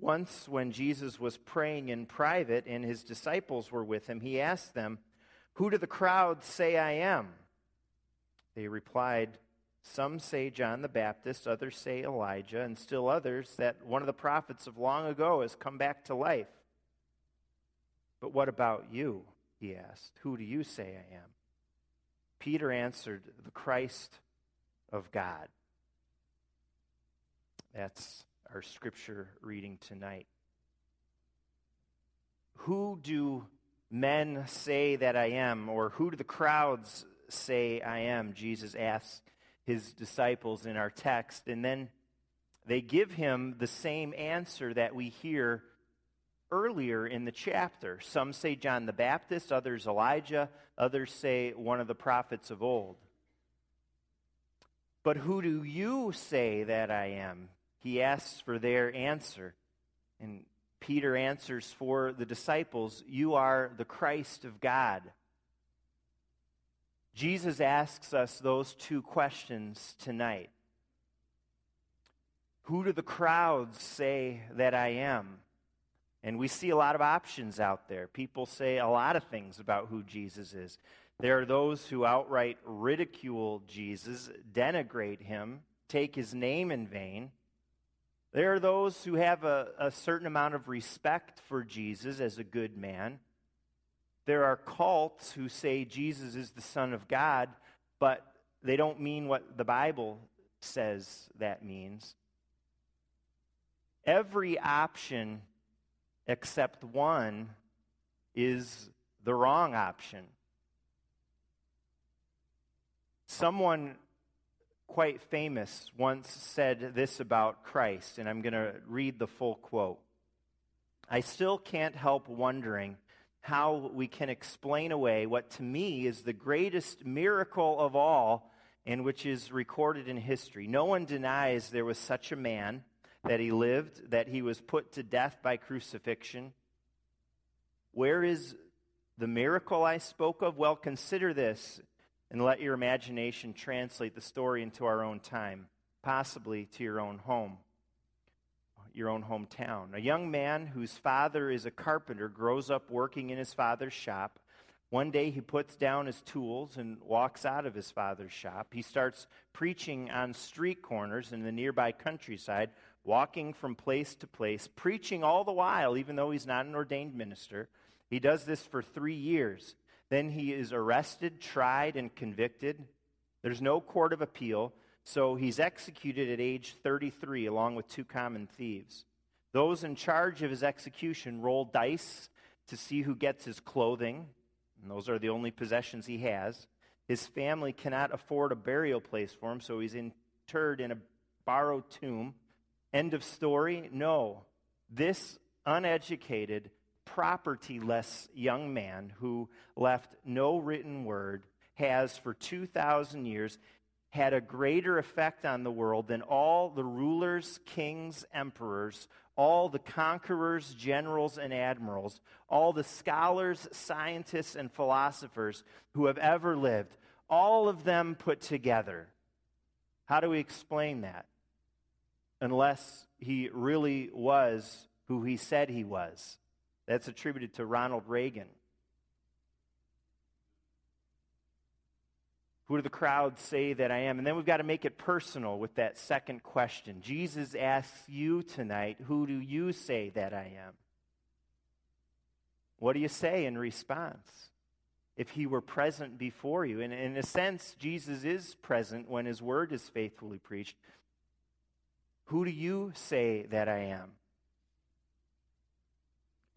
Once, when Jesus was praying in private and his disciples were with him, he asked them, Who do the crowds say I am? They replied, Some say John the Baptist, others say Elijah, and still others that one of the prophets of long ago has come back to life. But what about you? He asked. Who do you say I am? Peter answered, The Christ of God. That's our scripture reading tonight. Who do men say that I am, or who do the crowds say I am? Jesus asks his disciples in our text, and then they give him the same answer that we hear earlier in the chapter. Some say John the Baptist, others Elijah, others say one of the prophets of old. But who do you say that I am? He asks for their answer. And Peter answers for the disciples, You are the Christ of God. Jesus asks us those two questions tonight. Who do the crowds say that I am? And we see a lot of options out there. People say a lot of things about who Jesus is. There are those who outright ridicule Jesus, denigrate him, take his name in vain. There are those who have a, a certain amount of respect for Jesus as a good man. There are cults who say Jesus is the Son of God, but they don't mean what the Bible says that means. Every option except one is the wrong option. Someone quite famous, once said this about Christ, and I'm going to read the full quote. I still can't help wondering how we can explain away what to me is the greatest miracle of all and which is recorded in history. No one denies there was such a man, that he lived, that he was put to death by crucifixion. Where is the miracle I spoke of? Well, consider this and let your imagination translate the story into our own time, possibly to your own home, your own hometown. A young man whose father is a carpenter grows up working in his father's shop. One day he puts down his tools and walks out of his father's shop. He starts preaching on street corners in the nearby countryside, walking from place to place, preaching all the while, even though he's not an ordained minister. He does this for three years. Then he is arrested, tried, and convicted. There's no court of appeal, so he's executed at age 33 along with two common thieves. Those in charge of his execution roll dice to see who gets his clothing, and those are the only possessions he has. His family cannot afford a burial place for him, so he's interred in a borrowed tomb. End of story? No. This uneducated, propertyless young man who left no written word has for 2,000 years had a greater effect on the world than all the rulers, kings, emperors, all the conquerors, generals, and admirals, all the scholars, scientists, and philosophers who have ever lived, all of them put together. How do we explain that? Unless he really was who he said he was. That's attributed to Ronald Reagan. Who do the crowds say that I am? And then we've got to make it personal with that second question. Jesus asks you tonight, Who do you say that I am? What do you say in response? If he were present before you. And in a sense, Jesus is present when his word is faithfully preached. Who do you say that I am?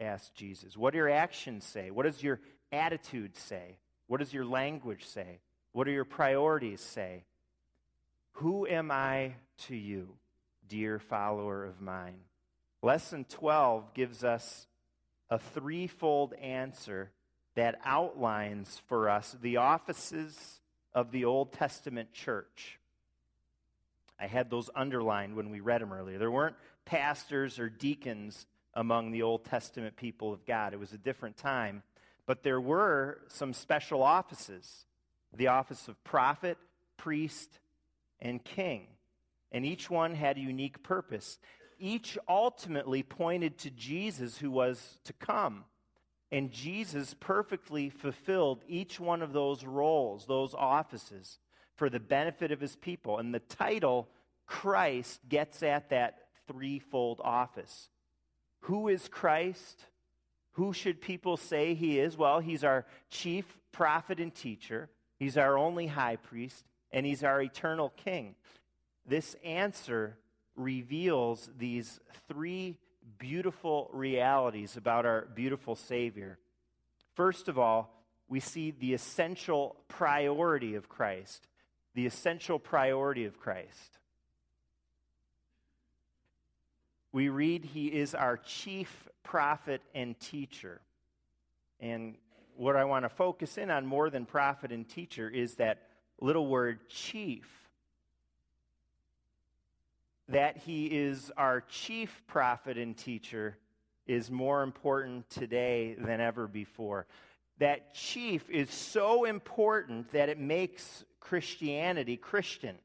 Asked Jesus. What do your actions say? What does your attitude say? What does your language say? What do your priorities say? Who am I to you, dear follower of mine? Lesson 12 gives us a threefold answer that outlines for us the offices of the Old Testament church. I had those underlined when we read them earlier. There weren't pastors or deacons among the Old Testament people of God. It was a different time. But there were some special offices the office of prophet, priest, and king. And each one had a unique purpose. each ultimately pointed to Jesus who was to come. And Jesus perfectly fulfilled each one of those roles, those offices, for the benefit of his people. And the title Christ gets at that threefold office. Who is Christ? Who should people say he is? Well, he's our chief prophet and teacher, he's our only high priest, and he's our eternal king. This answer reveals these three beautiful realities about our beautiful Savior. First of all, we see the essential priority of Christ. The essential priority of Christ. We read he is our chief prophet and teacher. And what I want to focus in on more than prophet and teacher is that little word chief that he is our chief prophet and teacher is more important today than ever before. That chief is so important that it makes Christianity Christian.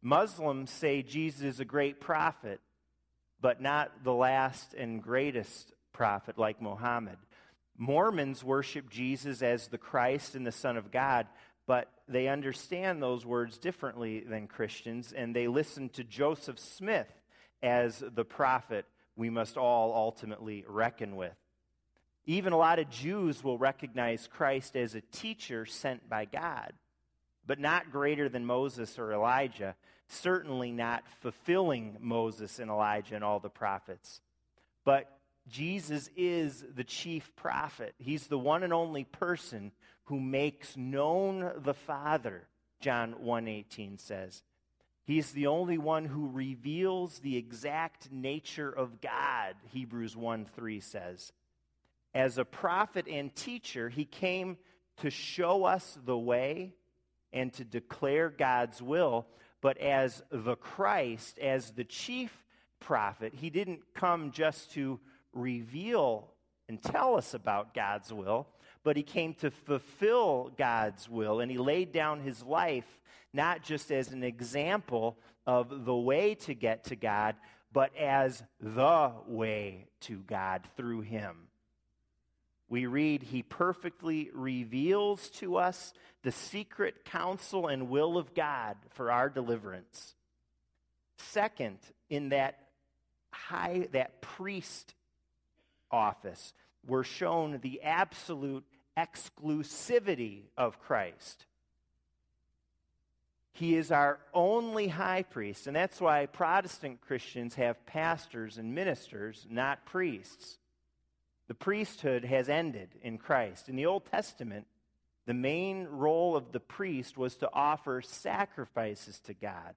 Muslims say Jesus is a great prophet, but not the last and greatest prophet like Muhammad. Mormons worship Jesus as the Christ and the Son of God, but they understand those words differently than Christians, and they listen to Joseph Smith as the prophet we must all ultimately reckon with. Even a lot of Jews will recognize Christ as a teacher sent by God, but not greater than Moses or Elijah, certainly not fulfilling Moses and Elijah and all the prophets. But Jesus is the chief prophet. He's the one and only person who makes known the Father, John 1:18 says. He's the only one who reveals the exact nature of God, Hebrews 1:3 says. As a prophet and teacher, he came to show us the way and to declare God's will, but as the Christ, as the chief prophet, he didn't come just to reveal and tell us about God's will, but he came to fulfill God's will. And he laid down his life not just as an example of the way to get to God, but as the way to God through him. We read, He perfectly reveals to us the secret counsel and will of God for our deliverance. Second, in that high, that priest office, we're shown the absolute exclusivity of Christ. He is our only high priest, and that's why Protestant Christians have pastors and ministers, not priests. The priesthood has ended in Christ. In the Old Testament, the main role of the priest was to offer sacrifices to God.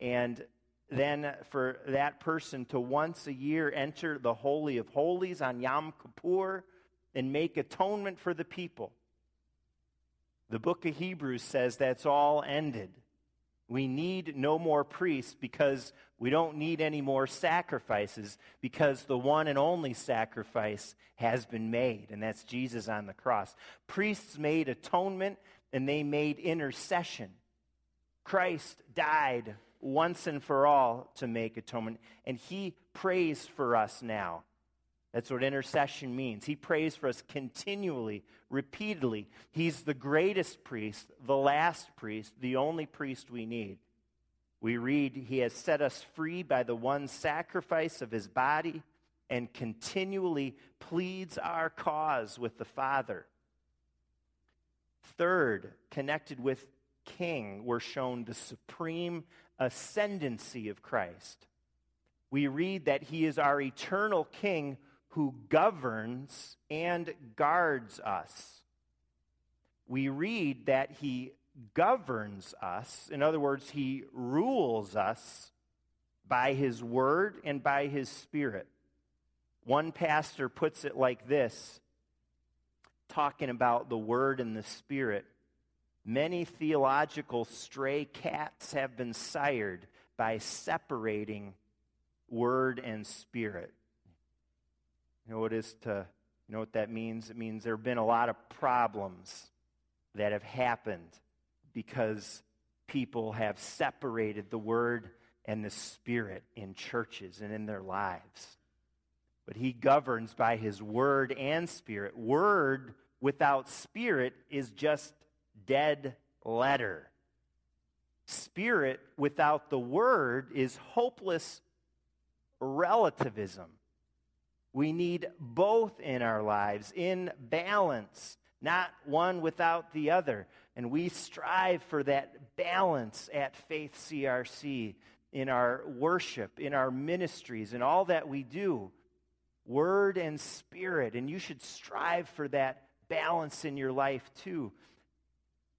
And then for that person to once a year enter the Holy of Holies on Yom Kippur and make atonement for the people. The book of Hebrews says that's all ended. We need no more priests because we don't need any more sacrifices because the one and only sacrifice has been made, and that's Jesus on the cross. Priests made atonement and they made intercession. Christ died once and for all to make atonement, and he prays for us now. That's what intercession means. He prays for us continually, repeatedly. He's the greatest priest, the last priest, the only priest we need. We read, He has set us free by the one sacrifice of His body and continually pleads our cause with the Father. Third, connected with King, we're shown the supreme ascendancy of Christ. We read that He is our eternal King who governs and guards us. We read that he governs us. In other words, he rules us by his word and by his spirit. One pastor puts it like this, talking about the word and the spirit. Many theological stray cats have been sired by separating word and spirit. You know what is to you know what that means? It means there have been a lot of problems that have happened because people have separated the word and the Spirit in churches and in their lives. But He governs by His Word and Spirit. Word without Spirit is just dead letter. Spirit without the Word is hopeless relativism. We need both in our lives in balance, not one without the other. And we strive for that balance at Faith CRC in our worship, in our ministries, in all that we do. Word and spirit. And you should strive for that balance in your life too.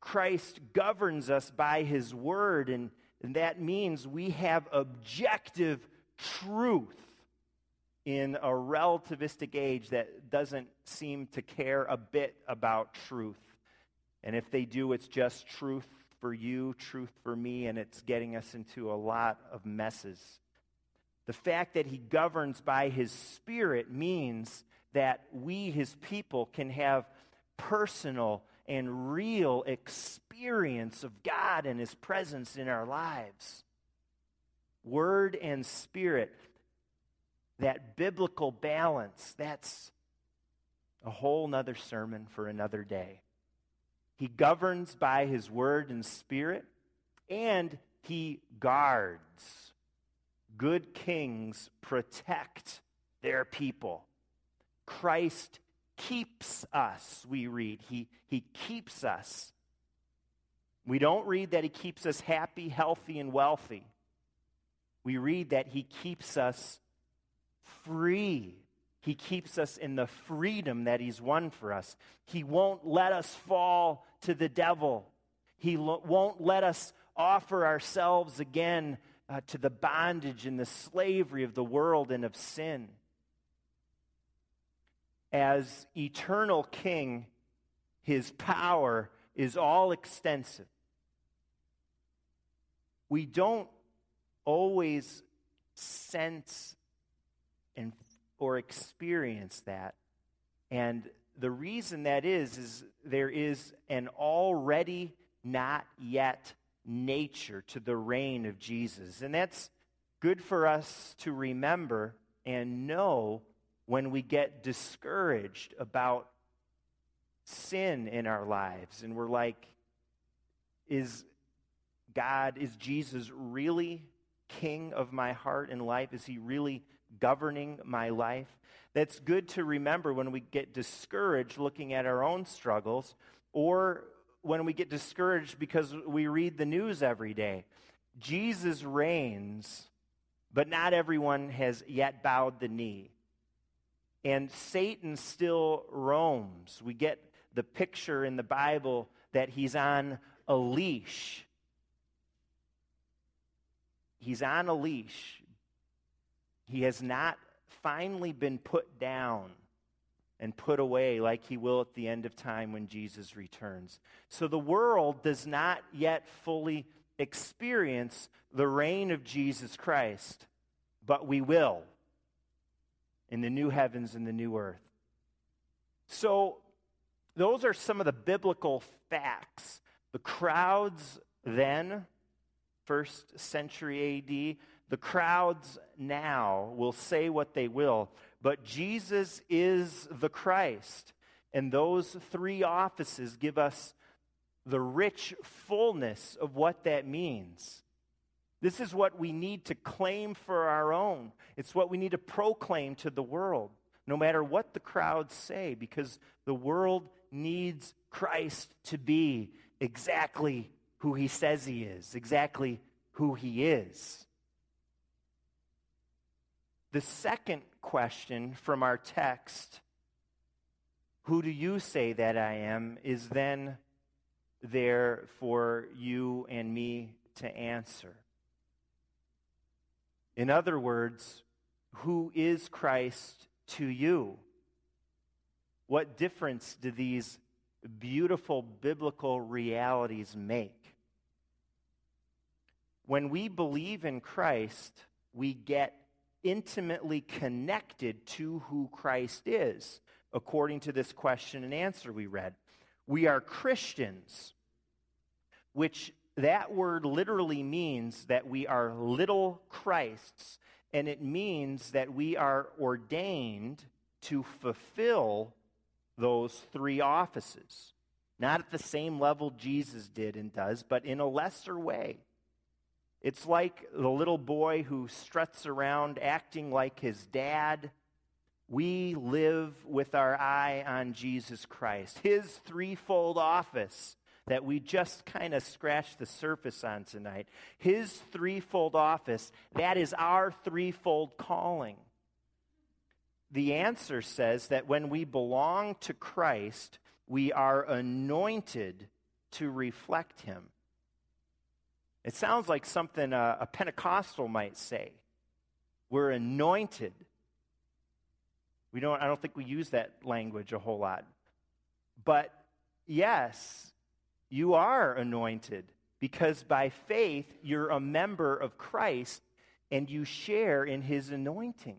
Christ governs us by his word, and, and that means we have objective truth in a relativistic age that doesn't seem to care a bit about truth. And if they do, it's just truth for you, truth for me, and it's getting us into a lot of messes. The fact that he governs by his spirit means that we, his people, can have personal and real experience of God and his presence in our lives. Word and spirit, that biblical balance, that's a whole nother sermon for another day. He governs by his word and spirit, and he guards. Good kings protect their people. Christ keeps us, we read. He, he keeps us. We don't read that he keeps us happy, healthy, and wealthy. We read that he keeps us free he keeps us in the freedom that He's won for us. He won't let us fall to the devil. He lo- won't let us offer ourselves again uh, to the bondage and the slavery of the world and of sin. As eternal King, His power is all extensive. We don't always sense and or experience that. And the reason that is, is there is an already not yet nature to the reign of Jesus. And that's good for us to remember and know when we get discouraged about sin in our lives. And we're like, is God, is Jesus really king of my heart and life? Is he really governing my life. That's good to remember when we get discouraged looking at our own struggles or when we get discouraged because we read the news every day. Jesus reigns, but not everyone has yet bowed the knee. And Satan still roams. We get the picture in the Bible that he's on a leash. He's on a leash. He has not finally been put down and put away like he will at the end of time when Jesus returns. So the world does not yet fully experience the reign of Jesus Christ, but we will in the new heavens and the new earth. So those are some of the biblical facts. The crowds then, first century AD, the crowds now will say what they will, but Jesus is the Christ. And those three offices give us the rich fullness of what that means. This is what we need to claim for our own. It's what we need to proclaim to the world, no matter what the crowds say, because the world needs Christ to be exactly who he says he is, exactly who he is. The second question from our text, who do you say that I am, is then there for you and me to answer. In other words, who is Christ to you? What difference do these beautiful biblical realities make? When we believe in Christ, we get intimately connected to who Christ is, according to this question and answer we read. We are Christians, which that word literally means that we are little Christs, and it means that we are ordained to fulfill those three offices. Not at the same level Jesus did and does, but in a lesser way. It's like the little boy who struts around acting like his dad. We live with our eye on Jesus Christ, his threefold office that we just kind of scratched the surface on tonight. His threefold office, that is our threefold calling. The answer says that when we belong to Christ, we are anointed to reflect him. It sounds like something a, a Pentecostal might say. We're anointed. We don't, I don't think we use that language a whole lot. But yes, you are anointed because by faith you're a member of Christ and you share in his anointing.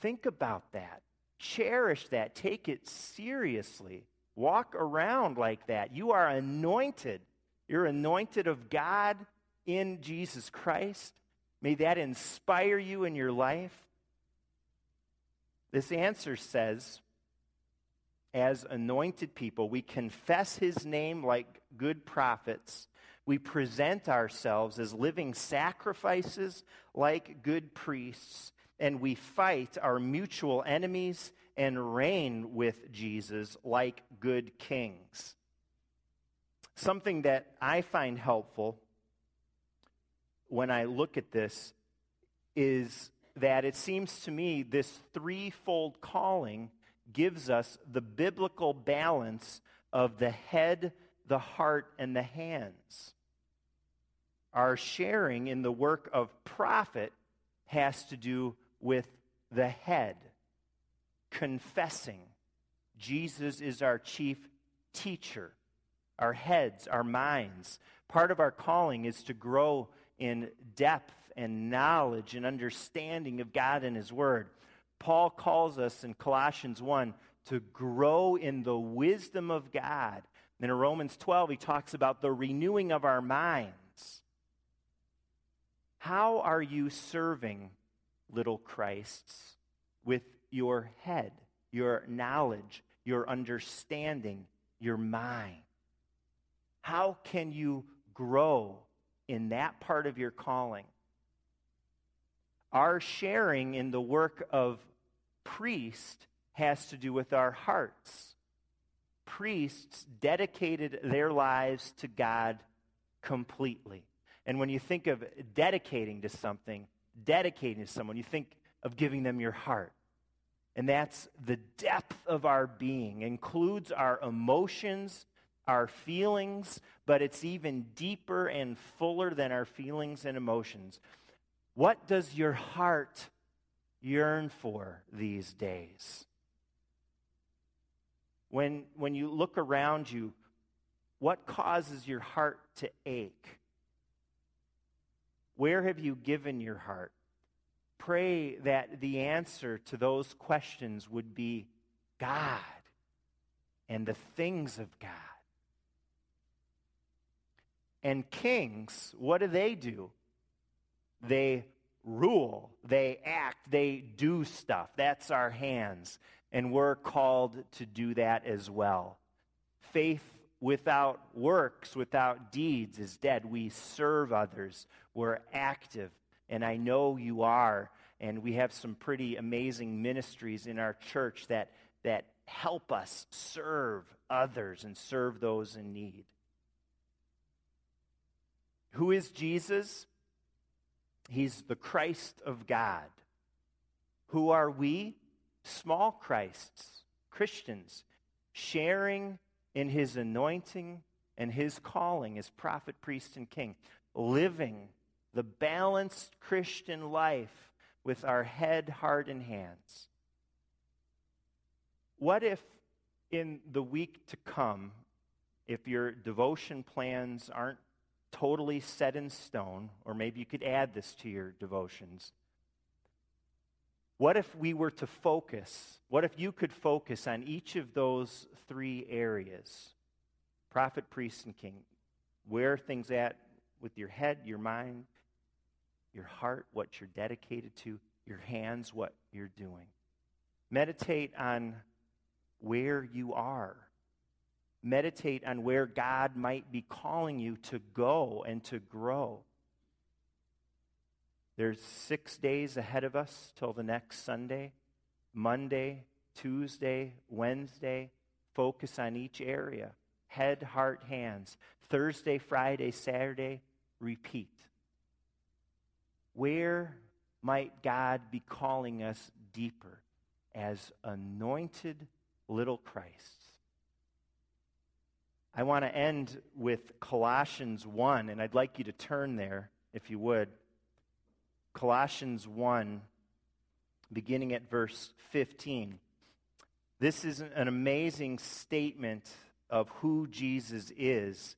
Think about that. Cherish that. Take it seriously. Walk around like that. You are anointed. You're anointed of God in Jesus Christ. May that inspire you in your life. This answer says, as anointed people, we confess his name like good prophets. We present ourselves as living sacrifices like good priests. And we fight our mutual enemies and reign with Jesus like good kings. Something that I find helpful when I look at this is that it seems to me this threefold calling gives us the biblical balance of the head, the heart, and the hands. Our sharing in the work of prophet has to do with the head, confessing Jesus is our chief teacher our heads, our minds. Part of our calling is to grow in depth and knowledge and understanding of God and His Word. Paul calls us in Colossians 1 to grow in the wisdom of God. And in Romans 12, he talks about the renewing of our minds. How are you serving little Christs with your head, your knowledge, your understanding, your mind? How can you grow in that part of your calling? Our sharing in the work of priest has to do with our hearts. Priests dedicated their lives to God completely. And when you think of dedicating to something, dedicating to someone, you think of giving them your heart. And that's the depth of our being, includes our emotions, our feelings, but it's even deeper and fuller than our feelings and emotions. What does your heart yearn for these days? When, when you look around you, what causes your heart to ache? Where have you given your heart? Pray that the answer to those questions would be God and the things of God. And kings, what do they do? They rule, they act, they do stuff. That's our hands. And we're called to do that as well. Faith without works, without deeds, is dead. We serve others, we're active. And I know you are. And we have some pretty amazing ministries in our church that, that help us serve others and serve those in need. Who is Jesus? He's the Christ of God. Who are we? Small Christs, Christians, sharing in his anointing and his calling as prophet, priest, and king, living the balanced Christian life with our head, heart, and hands. What if in the week to come, if your devotion plans aren't totally set in stone, or maybe you could add this to your devotions. What if we were to focus? What if you could focus on each of those three areas prophet, priest, and king? where things at with your head, your mind, your heart, what you're dedicated to, your hands, what you're doing. Meditate on where you are. Meditate on where God might be calling you to go and to grow. There's six days ahead of us till the next Sunday. Monday, Tuesday, Wednesday. Focus on each area head, heart, hands. Thursday, Friday, Saturday, repeat. Where might God be calling us deeper as anointed little Christs? I want to end with Colossians 1, and I'd like you to turn there, if you would. Colossians 1, beginning at verse 15. This is an amazing statement of who Jesus is.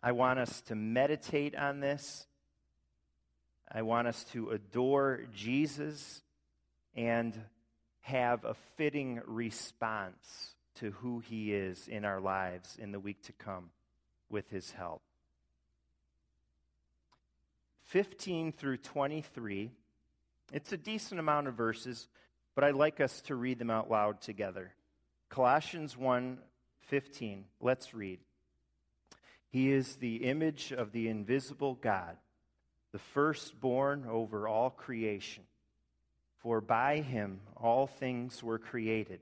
I want us to meditate on this. I want us to adore Jesus and have a fitting response to who he is in our lives in the week to come with his help. 15 through 23. It's a decent amount of verses, but I'd like us to read them out loud together. Colossians 1 15. Let's read. He is the image of the invisible God, the firstborn over all creation. For by him all things were created,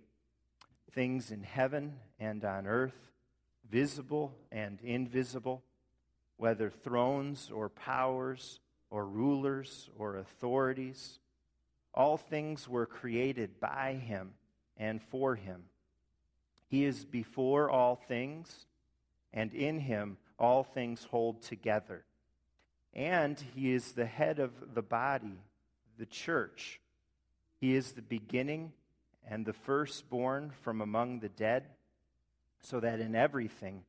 things in heaven and on earth, visible and invisible whether thrones or powers or rulers or authorities. All things were created by him and for him. He is before all things, and in him all things hold together. And he is the head of the body, the church. He is the beginning and the firstborn from among the dead, so that in everything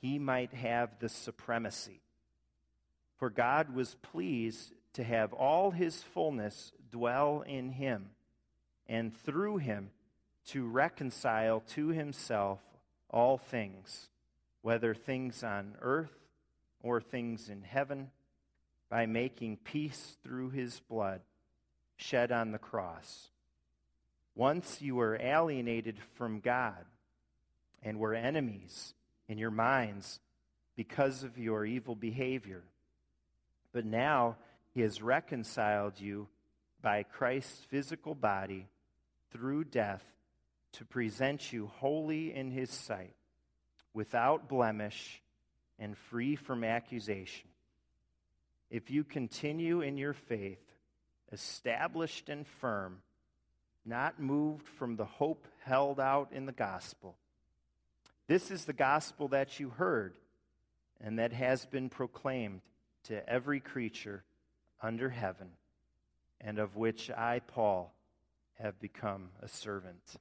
he might have the supremacy. For God was pleased to have all his fullness dwell in him, and through him to reconcile to himself all things, whether things on earth or things in heaven, by making peace through his blood shed on the cross. Once you were alienated from God and were enemies in your minds because of your evil behavior. But now he has reconciled you by Christ's physical body through death to present you holy in his sight, without blemish and free from accusation. If you continue in your faith, established and firm, not moved from the hope held out in the gospel, this is the gospel that you heard and that has been proclaimed to every creature under heaven, and of which I, Paul, have become a servant.